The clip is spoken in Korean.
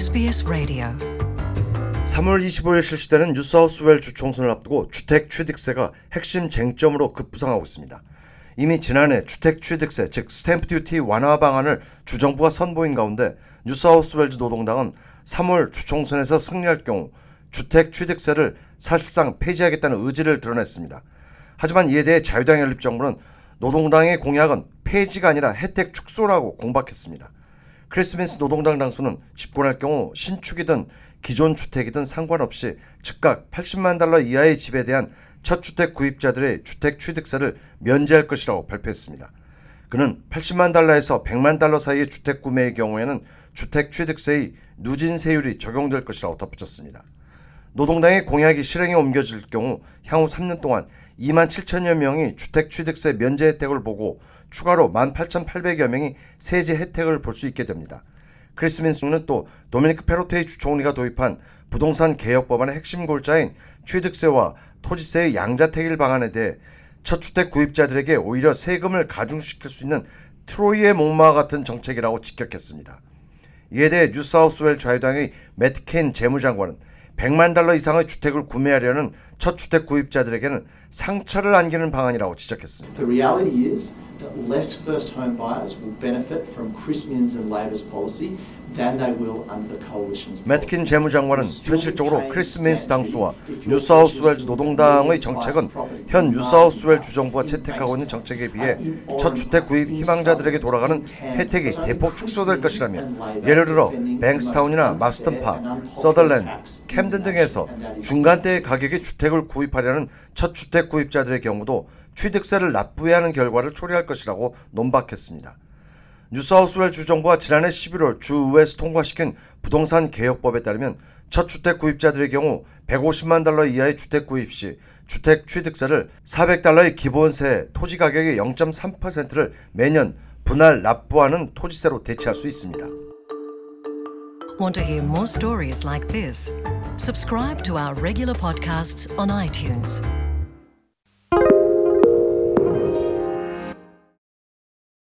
SBS Radio. 3월 25일 실시되는 뉴사우스웨일즈주 총선을 앞두고 주택 취득세가 핵심 쟁점으로 급부상하고 있습니다. 이미 지난해 주택 취득세 즉 stamp duty 완화 방안을 주정부가 선보인 가운데 뉴사우스웨일즈 노동당은 3월 주총선에서 승리할 경우 주택 취득세를 사실상 폐지하겠다는 의지를 드러냈습니다. 하지만 이에 대해 자유당 연립정부는 노동당의 공약은 폐지가 아니라 혜택 축소라고 공박했습니다. 크리스민스 노동당 당수는 집권할 경우 신축이든 기존 주택이든 상관없이 즉각 80만 달러 이하의 집에 대한 첫 주택 구입자들의 주택 취득세를 면제할 것이라고 발표했습니다. 그는 80만 달러에서 100만 달러 사이의 주택 구매의 경우에는 주택 취득세의 누진 세율이 적용될 것이라고 덧붙였습니다. 노동당의 공약이 실행에 옮겨질 경우 향후 3년 동안 2만 7천여 명이 주택 취득세 면제 혜택을 보고 추가로 1만 8,800여 명이 세제 혜택을 볼 수 있게 됩니다. 크리스민스는 또 도미니크 페로테이 주총리가 도입한 부동산 개혁 법안의 핵심 골자인 취득세와 토지세의 양자택일 방안에 대해 첫 주택 구입자들에게 오히려 세금을 가중시킬 수 있는 트로이의 목마 같은 정책이라고 직격했습니다. 이에 대해 뉴사우스웰 자유당의 매트 켄 재무장관은 100만 달러 이상의 주택을 구매하려는 첫 주택 구입자들에게는 상처를 안기는 방안이라고 지적했습니다. The reality is that less first home buyers will benefit from Chris Minns and Labor's policy 매트 킨 재무장관은 현실적으로 크리스 민스 당수와 뉴사우스웨일즈 노동당의 정책은 현 뉴사우스웨일즈 주정부가 채택하고 있는 정책에 비해 첫 주택 구입 희망자들에게 돌아가는 혜택이 대폭 축소될 것이라며 예를 들어 뱅스타운이나 마스던 파크, 서덜랜드, 캠든 등에서 중간대의 가격의 주택을 구입하려는 첫 주택 구입자들의 경우도 취득세를 납부해야 하는 결과를 초래할 것이라고 논박했습니다. 뉴사우스웰 주정부가 지난해 11월 주의회에서 통과시킨 부동산 개혁법에 따르면 첫 주택 구입자들의 경우 150만 달러 이하의 주택 구입 시 주택 취득세를 400달러의 기본세 토지 가격의 0.3%를 매년 분할 납부하는 토지세로 대체할 수 있습니다. Want to hear more stories like this? Subscribe to our regular podcasts on iTunes.